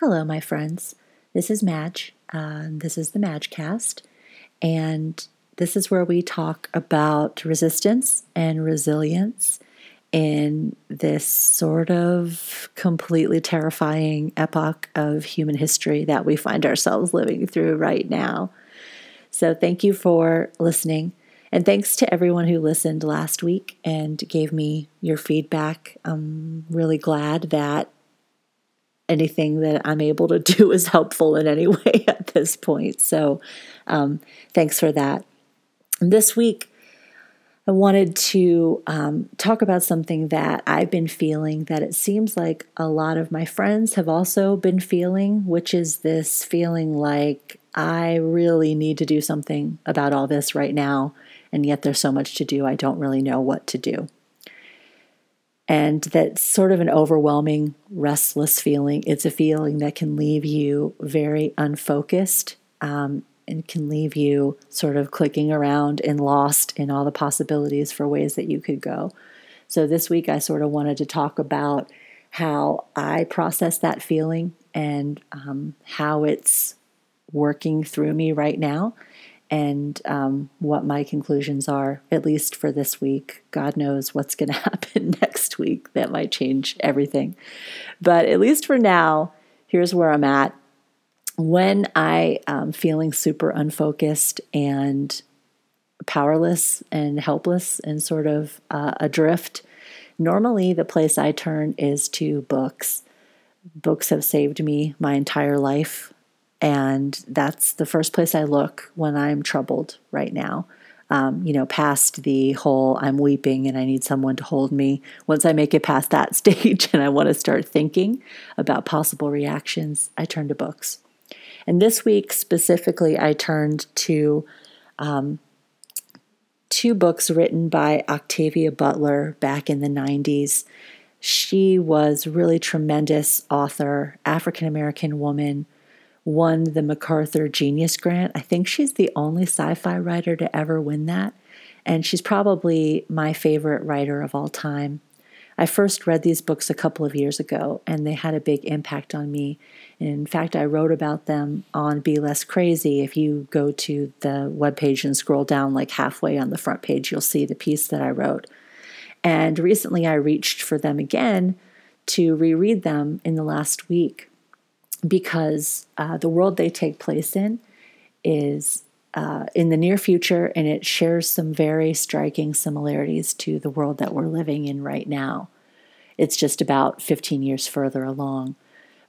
Hello, my friends. This is Madge. Uh, this is the Madgecast, and this is where we talk about resistance and resilience in this sort of completely terrifying epoch of human history that we find ourselves living through right now. So, thank you for listening. And thanks to everyone who listened last week and gave me your feedback. I'm really glad that anything that I'm able to do is helpful in any way at this point. So, um, thanks for that. And this week, I wanted to um, talk about something that I've been feeling that it seems like a lot of my friends have also been feeling, which is this feeling like I really need to do something about all this right now. And yet there's so much to do, I don't really know what to do and that's sort of an overwhelming, restless feeling. It's a feeling that can leave you very unfocused um, and can leave you sort of clicking around and lost in all the possibilities for ways that you could go. So, this week I sort of wanted to talk about how I process that feeling and um, how it's working through me right now and um, what my conclusions are, at least for this week. God knows what's going to happen next week. That might change everything. But at least for now, here's where I'm at. When I am feeling super unfocused and powerless and helpless and sort of uh, adrift, normally the place I turn is to books. Books have saved me my entire life. And that's the first place I look when I'm troubled right now. Um, you know, past the whole I'm weeping and I need someone to hold me. Once I make it past that stage and I want to start thinking about possible reactions, I turn to books. And this week specifically, I turned to um, two books written by Octavia Butler back in the 90s. She was really tremendous author, African American woman won the MacArthur Genius Grant. I think she's the only sci fi writer to ever win that. And she's probably my favorite writer of all time. I first read these books a couple of years ago, and they had a big impact on me. In fact, I wrote about them on Be Less Crazy. If you go to the webpage and scroll down like halfway on the front page, you'll see the piece that I wrote. And recently I reached for them again to reread them in the last week because uh, the world they take place in is uh, in the near future and it shares some very striking similarities to the world that we're living in right now. It's just about 15 years further along.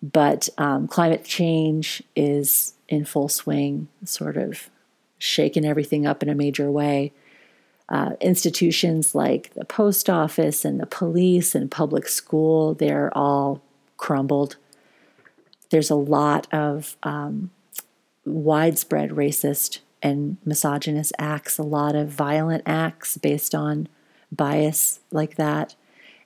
But um, climate change is in full swing, sort of shaking everything up in a major way. Uh, institutions like the post office and the police and public school, they're all crumbled there's a lot of um, widespread racist and misogynist acts, a lot of violent acts based on bias like that.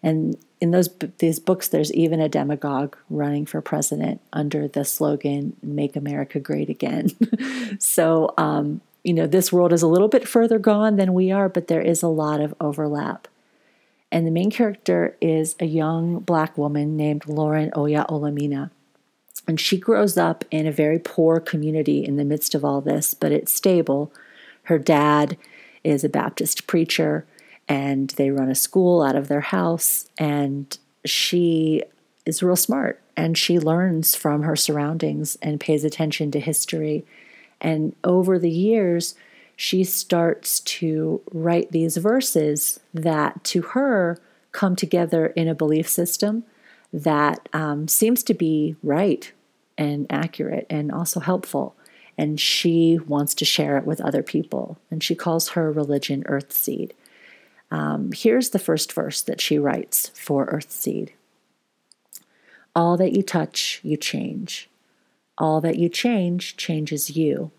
And in those these books, there's even a demagogue running for president under the slogan "Make America Great Again." so, um, you know, this world is a little bit further gone than we are, but there is a lot of overlap. And the main character is a young black woman named Lauren Oya Olamina. And she grows up in a very poor community in the midst of all this, but it's stable. Her dad is a Baptist preacher, and they run a school out of their house. And she is real smart, and she learns from her surroundings and pays attention to history. And over the years, she starts to write these verses that to her come together in a belief system that um, seems to be right and accurate and also helpful. And she wants to share it with other people. And she calls her religion Earthseed. Um, here's the first verse that she writes for Earthseed All that you touch, you change. All that you change changes you.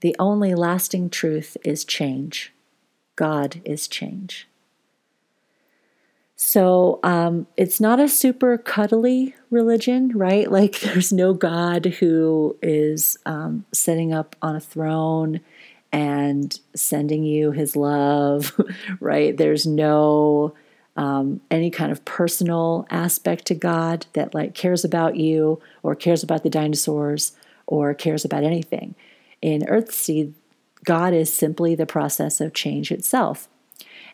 The only lasting truth is change. God is change. So um, it's not a super cuddly religion, right? Like there's no God who is um, sitting up on a throne and sending you his love, right? There's no um, any kind of personal aspect to God that like cares about you or cares about the dinosaurs or cares about anything. In Earthseed, God is simply the process of change itself.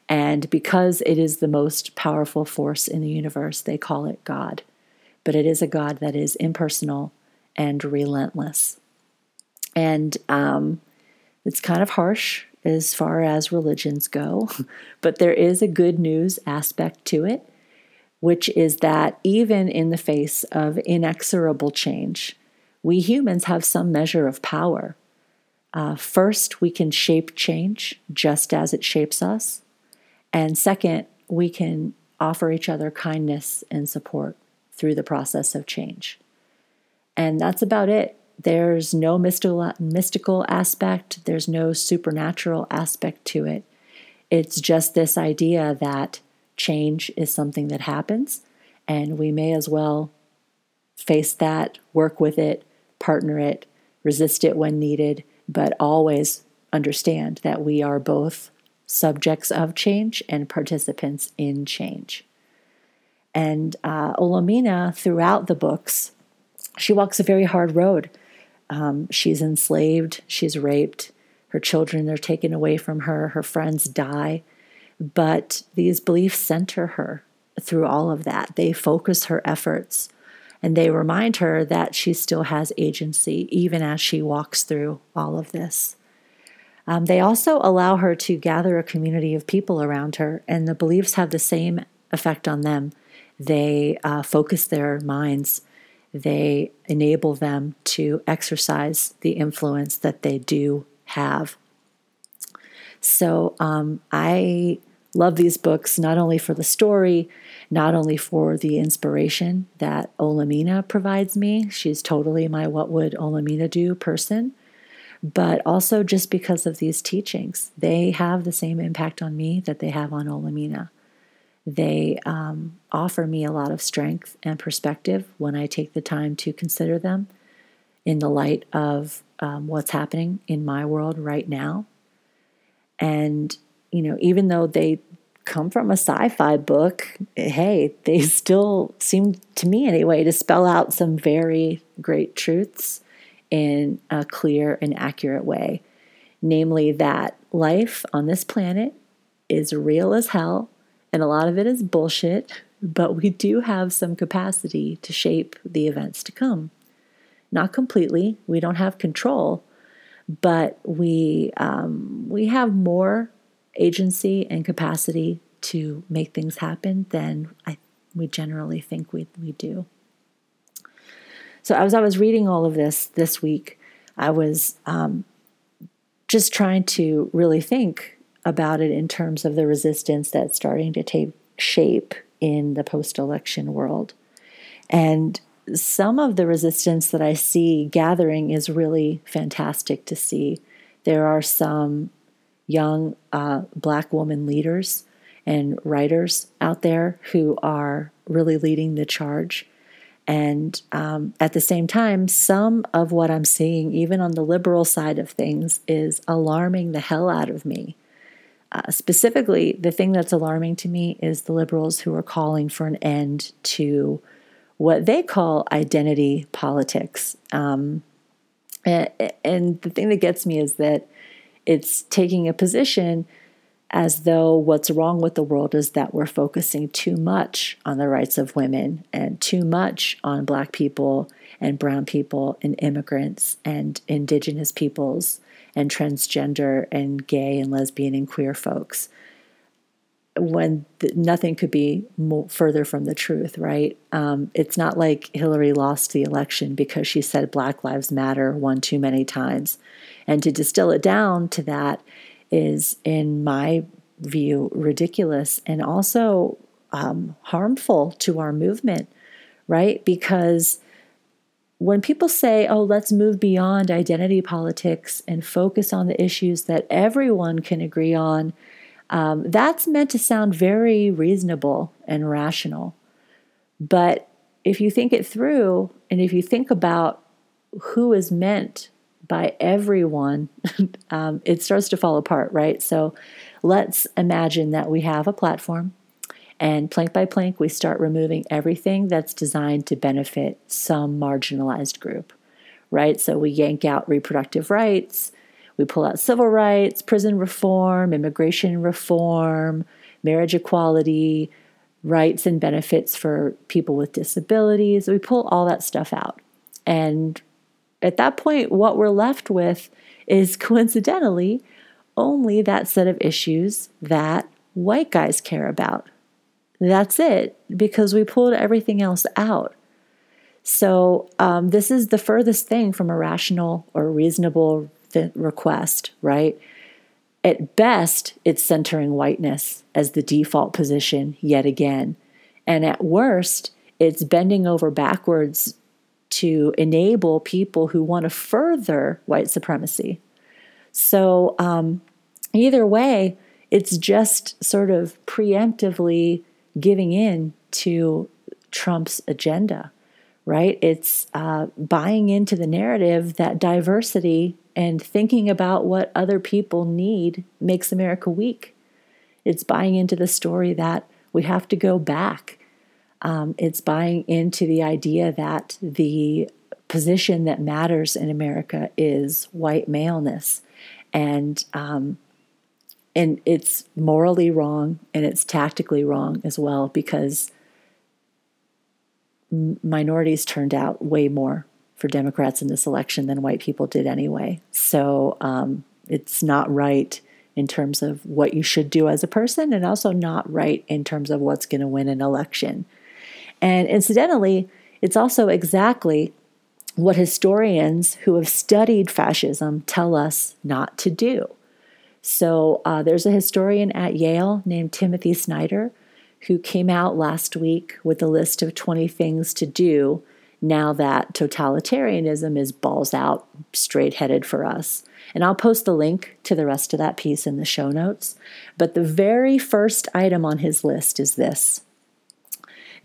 And because it is the most powerful force in the universe, they call it God. But it is a God that is impersonal and relentless. And um, it's kind of harsh as far as religions go, but there is a good news aspect to it, which is that even in the face of inexorable change, we humans have some measure of power. Uh, first, we can shape change just as it shapes us. And second, we can offer each other kindness and support through the process of change. And that's about it. There's no mystical, mystical aspect, there's no supernatural aspect to it. It's just this idea that change is something that happens, and we may as well face that, work with it, partner it, resist it when needed, but always understand that we are both subjects of change and participants in change. And uh, Olamina, throughout the books, she walks a very hard road. Um, she's enslaved, she's raped, her children are taken away from her, her friends die. But these beliefs center her through all of that. They focus her efforts and they remind her that she still has agency even as she walks through all of this. Um, they also allow her to gather a community of people around her, and the beliefs have the same effect on them. They uh, focus their minds, they enable them to exercise the influence that they do have. So um, I love these books not only for the story, not only for the inspiration that Olamina provides me. She's totally my what would Olamina do person but also just because of these teachings. They have the same impact on me that they have on Olamina. They um, offer me a lot of strength and perspective when I take the time to consider them in the light of um, what's happening in my world right now. And, you know, even though they come from a sci fi book, hey, they still seem to me, anyway, to spell out some very great truths in a clear and accurate way. Namely, that life on this planet is real as hell, and a lot of it is bullshit, but we do have some capacity to shape the events to come. Not completely, we don't have control, but we, um, we have more agency and capacity to make things happen than I, we generally think we, we do. So as I was reading all of this this week, I was um, just trying to really think about it in terms of the resistance that's starting to take shape in the post election world. And some of the resistance that I see gathering is really fantastic to see. There are some young uh, black woman leaders and writers out there who are really leading the charge and um, at the same time, some of what I'm seeing, even on the liberal side of things, is alarming the hell out of me. Uh, specifically, the thing that's alarming to me is the liberals who are calling for an end to what they call identity politics. Um, and, and the thing that gets me is that it's taking a position as though what's wrong with the world is that we're focusing too much on the rights of women and too much on Black people and Brown people and immigrants and Indigenous peoples and transgender and gay and lesbian and queer folks. When th- nothing could be more, further from the truth, right? Um, it's not like Hillary lost the election because she said Black Lives Matter one too many times. And to distill it down to that, is, in my view, ridiculous and also um, harmful to our movement, right? Because when people say, oh, let's move beyond identity politics and focus on the issues that everyone can agree on, um, that's meant to sound very reasonable and rational. But if you think it through and if you think about who is meant by everyone, um, it starts to fall apart, right? So let's imagine that we have a platform And plank by plank, we start removing everything that's designed to benefit some marginalized group, right? So we yank out reproductive rights, we pull out civil rights, prison reform, immigration reform, marriage equality, rights and benefits for people with disabilities. We pull all that stuff out. And at that point, what we're left with is coincidentally only that set of issues that white guys care about. That's it, because we pulled everything else out. So, um, this is the furthest thing from a rational or reasonable request, right? At best, it's centering whiteness as the default position yet again. And at worst, it's bending over backwards to enable people who want to further white supremacy. So, um, either way, it's just sort of preemptively giving in to Trump's agenda, right? It's uh, buying into the narrative that diversity and thinking about what other people need makes America weak. It's buying into the story that we have to go back. Um, it's buying into the idea that the position that matters in America is white maleness. And um, and it's morally wrong and it's tactically wrong as well because minorities turned out way more for Democrats in this election than white people did anyway. So um, it's not right in terms of what you should do as a person, and also not right in terms of what's going to win an election. And incidentally, it's also exactly what historians who have studied fascism tell us not to do. So uh, there's a historian at Yale named Timothy Snyder who came out last week with a list of 20 things to do now that totalitarianism is balls out, straight headed for us. And I'll post the link to the rest of that piece in the show notes. But the very first item on his list is this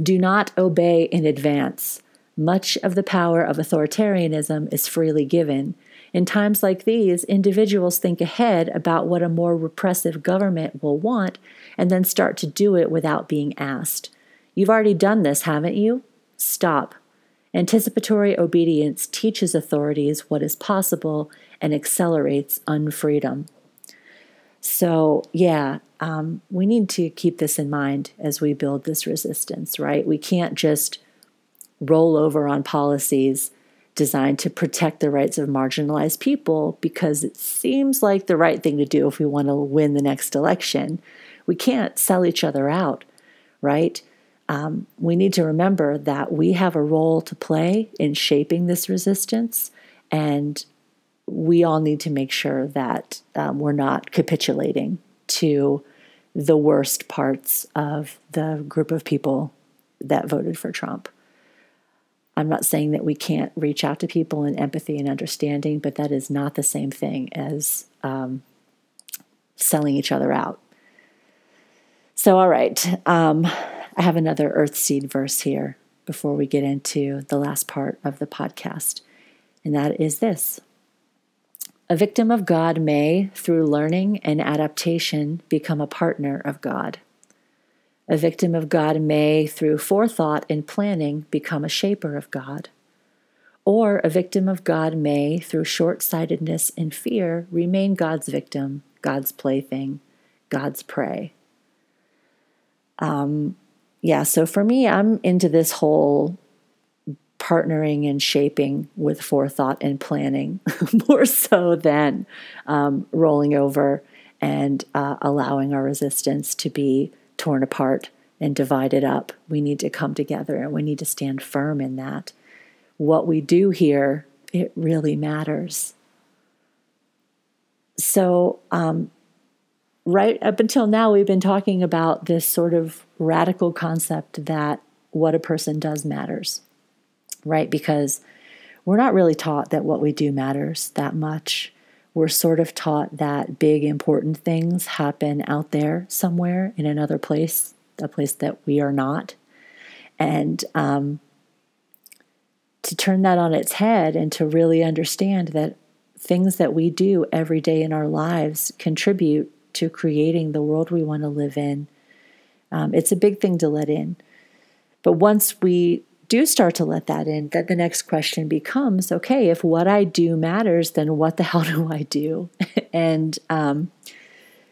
Do not obey in advance. Much of the power of authoritarianism is freely given, in times like these, individuals think ahead about what a more repressive government will want and then start to do it without being asked. You've already done this, haven't you? Stop. Anticipatory obedience teaches authorities what is possible and accelerates unfreedom. So, yeah, um, we need to keep this in mind as we build this resistance, right? We can't just roll over on policies designed to protect the rights of marginalized people because it seems like the right thing to do if we want to win the next election. We can't sell each other out, right? Um, we need to remember that we have a role to play in shaping this resistance, and we all need to make sure that um, we're not capitulating to the worst parts of the group of people that voted for Trump. I'm not saying that we can't reach out to people in empathy and understanding, but that is not the same thing as um, selling each other out. So, all right, um, I have another earth seed verse here before we get into the last part of the podcast, and that is this A victim of God may, through learning and adaptation, become a partner of God. A victim of God may, through forethought and planning, become a shaper of God. Or a victim of God may, through short sightedness and fear, remain God's victim, God's plaything, God's prey. Um, yeah, so for me, I'm into this whole partnering and shaping with forethought and planning more so than um, rolling over and uh, allowing our resistance to be torn apart and divided up. We need to come together and we need to stand firm in that. What we do here, it really matters. So, um, right up until now, we've been talking about this sort of radical concept that what a person does matters, right? Because we're not really taught that what we do matters that much we're sort of taught that big, important things happen out there somewhere in another place, a place that we are not. And um, to turn that on its head and to really understand that things that we do every day in our lives contribute to creating the world we want to live in. Um, it's a big thing to let in. But once we do start to let that in, that the next question becomes okay, if what I do matters, then what the hell do I do? and um,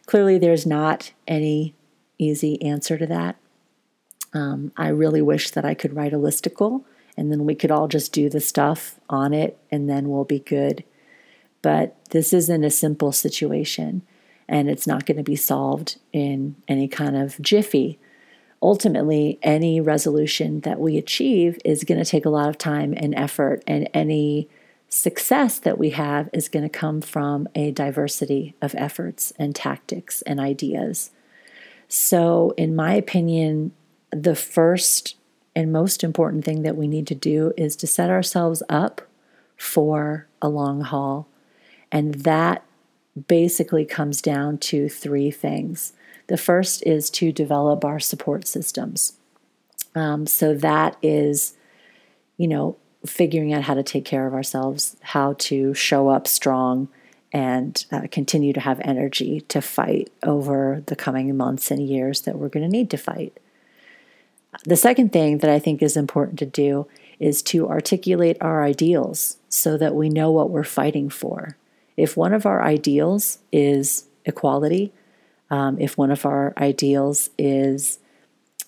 clearly, there's not any easy answer to that. Um, I really wish that I could write a listicle and then we could all just do the stuff on it and then we'll be good. But this isn't a simple situation and it's not going to be solved in any kind of jiffy ultimately, any resolution that we achieve is going to take a lot of time and effort, and any success that we have is going to come from a diversity of efforts and tactics and ideas. So, in my opinion, the first and most important thing that we need to do is to set ourselves up for a long haul. And that basically comes down to three things. The first is to develop our support systems. Um, so that is, you know, figuring out how to take care of ourselves, how to show up strong, and uh, continue to have energy to fight over the coming months and years that we're going to need to fight. The second thing that I think is important to do is to articulate our ideals so that we know what we're fighting for. If one of our ideals is equality, um, if one of our ideals is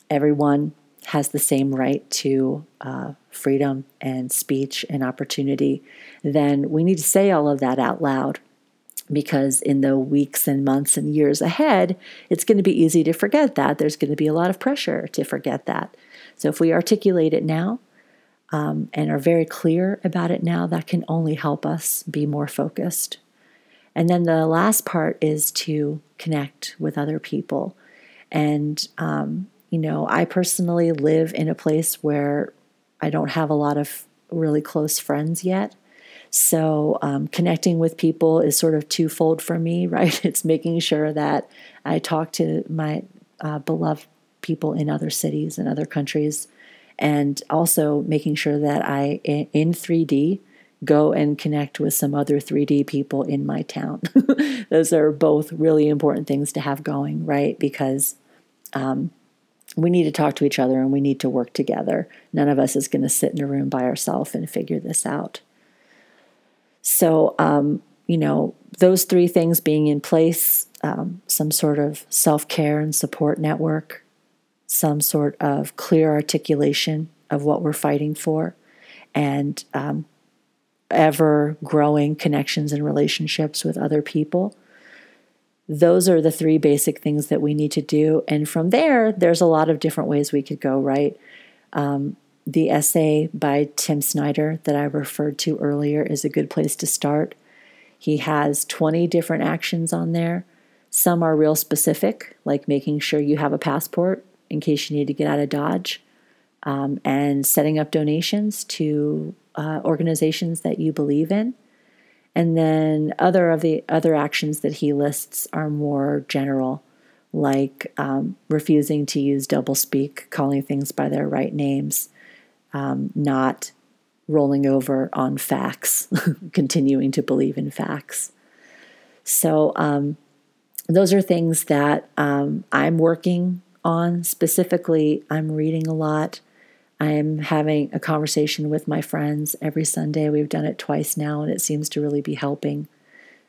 everyone has the same right to uh, freedom and speech and opportunity, then we need to say all of that out loud because in the weeks and months and years ahead, it's going to be easy to forget that. There's going to be a lot of pressure to forget that. So if we articulate it now um, and are very clear about it now, that can only help us be more focused. And then the last part is to connect with other people. And, um, you know, I personally live in a place where I don't have a lot of really close friends yet. So, um, connecting with people is sort of twofold for me, right? It's making sure that I talk to my uh, beloved people in other cities and other countries, and also making sure that I, in 3D, go and connect with some other 3D people in my town. Those are both really important things to have going, right? Because um, we need to talk to each other and we need to work together. None of us is going to sit in a room by ourselves and figure this out. So, um, you know, those three things being in place um, some sort of self care and support network, some sort of clear articulation of what we're fighting for, and um, ever growing connections and relationships with other people. Those are the three basic things that we need to do. And from there, there's a lot of different ways we could go, right? Um, the essay by Tim Snyder that I referred to earlier is a good place to start. He has 20 different actions on there. Some are real specific, like making sure you have a passport in case you need to get out of Dodge, um, and setting up donations to uh, organizations that you believe in. And then other of the other actions that he lists are more general, like um, refusing to use doublespeak, calling things by their right names, um, not rolling over on facts, continuing to believe in facts. So, um, those are things that um, I'm working on. Specifically, I'm reading a lot. I'm having a conversation with my friends every Sunday. We've done it twice now, and it seems to really be helping.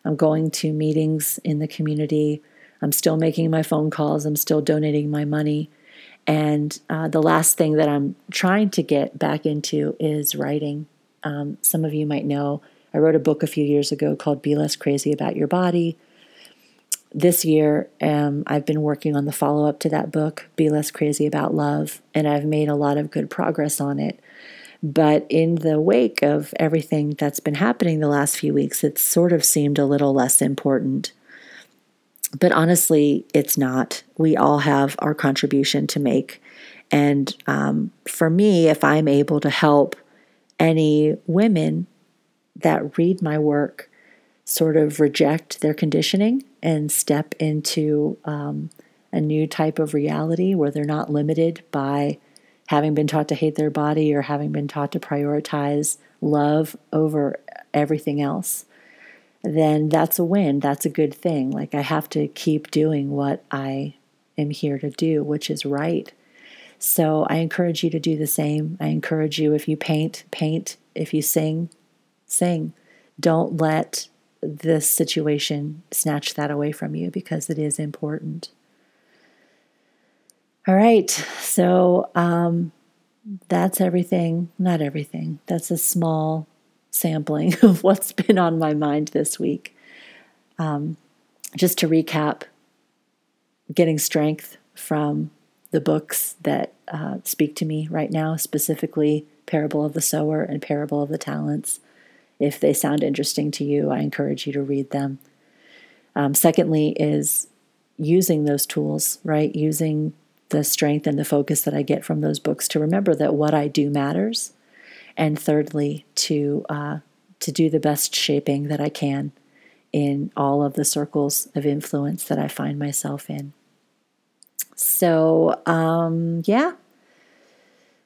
I'm going to meetings in the community. I'm still making my phone calls. I'm still donating my money. And uh, the last thing that I'm trying to get back into is writing. Um, some of you might know I wrote a book a few years ago called Be Less Crazy About Your Body this year, um, I've been working on the follow up to that book, Be Less Crazy About Love, and I've made a lot of good progress on it. But in the wake of everything that's been happening the last few weeks, it's sort of seemed a little less important. But honestly, it's not. We all have our contribution to make. And um, for me, if I'm able to help any women that read my work sort of reject their conditioning and step into um, a new type of reality where they're not limited by having been taught to hate their body or having been taught to prioritize love over everything else, then that's a win. That's a good thing. Like I have to keep doing what I am here to do, which is right. So I encourage you to do the same. I encourage you if you paint, paint. If you sing, sing. Don't let this situation snatch that away from you because it is important. All right, so um, that's everything. Not everything. That's a small sampling of what's been on my mind this week. Um, just to recap, getting strength from the books that uh, speak to me right now, specifically Parable of the Sower and Parable of the Talents. If they sound interesting to you, I encourage you to read them. Um, secondly, is using those tools, right? Using the strength and the focus that I get from those books to remember that what I do matters. And thirdly, to uh, to do the best shaping that I can in all of the circles of influence that I find myself in. So, um, yeah,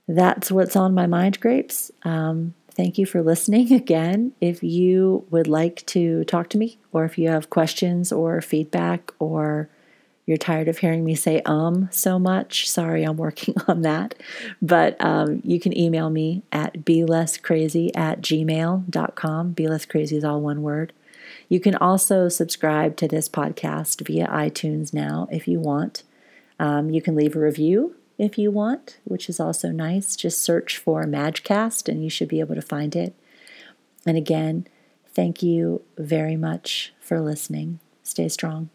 that's what's on my mind, grapes. Um, thank you for listening again. If you would like to talk to me, or if you have questions or feedback, or you're tired of hearing me say um so much, sorry, I'm working on that. But um, you can email me at be less crazy at gmail.com. Be less crazy is all one word. You can also subscribe to this podcast via iTunes now if you want. Um, you can leave a review if you want, which is also nice. Just search for Madgecast and you should be able to find it. And again, thank you very much for listening. Stay strong.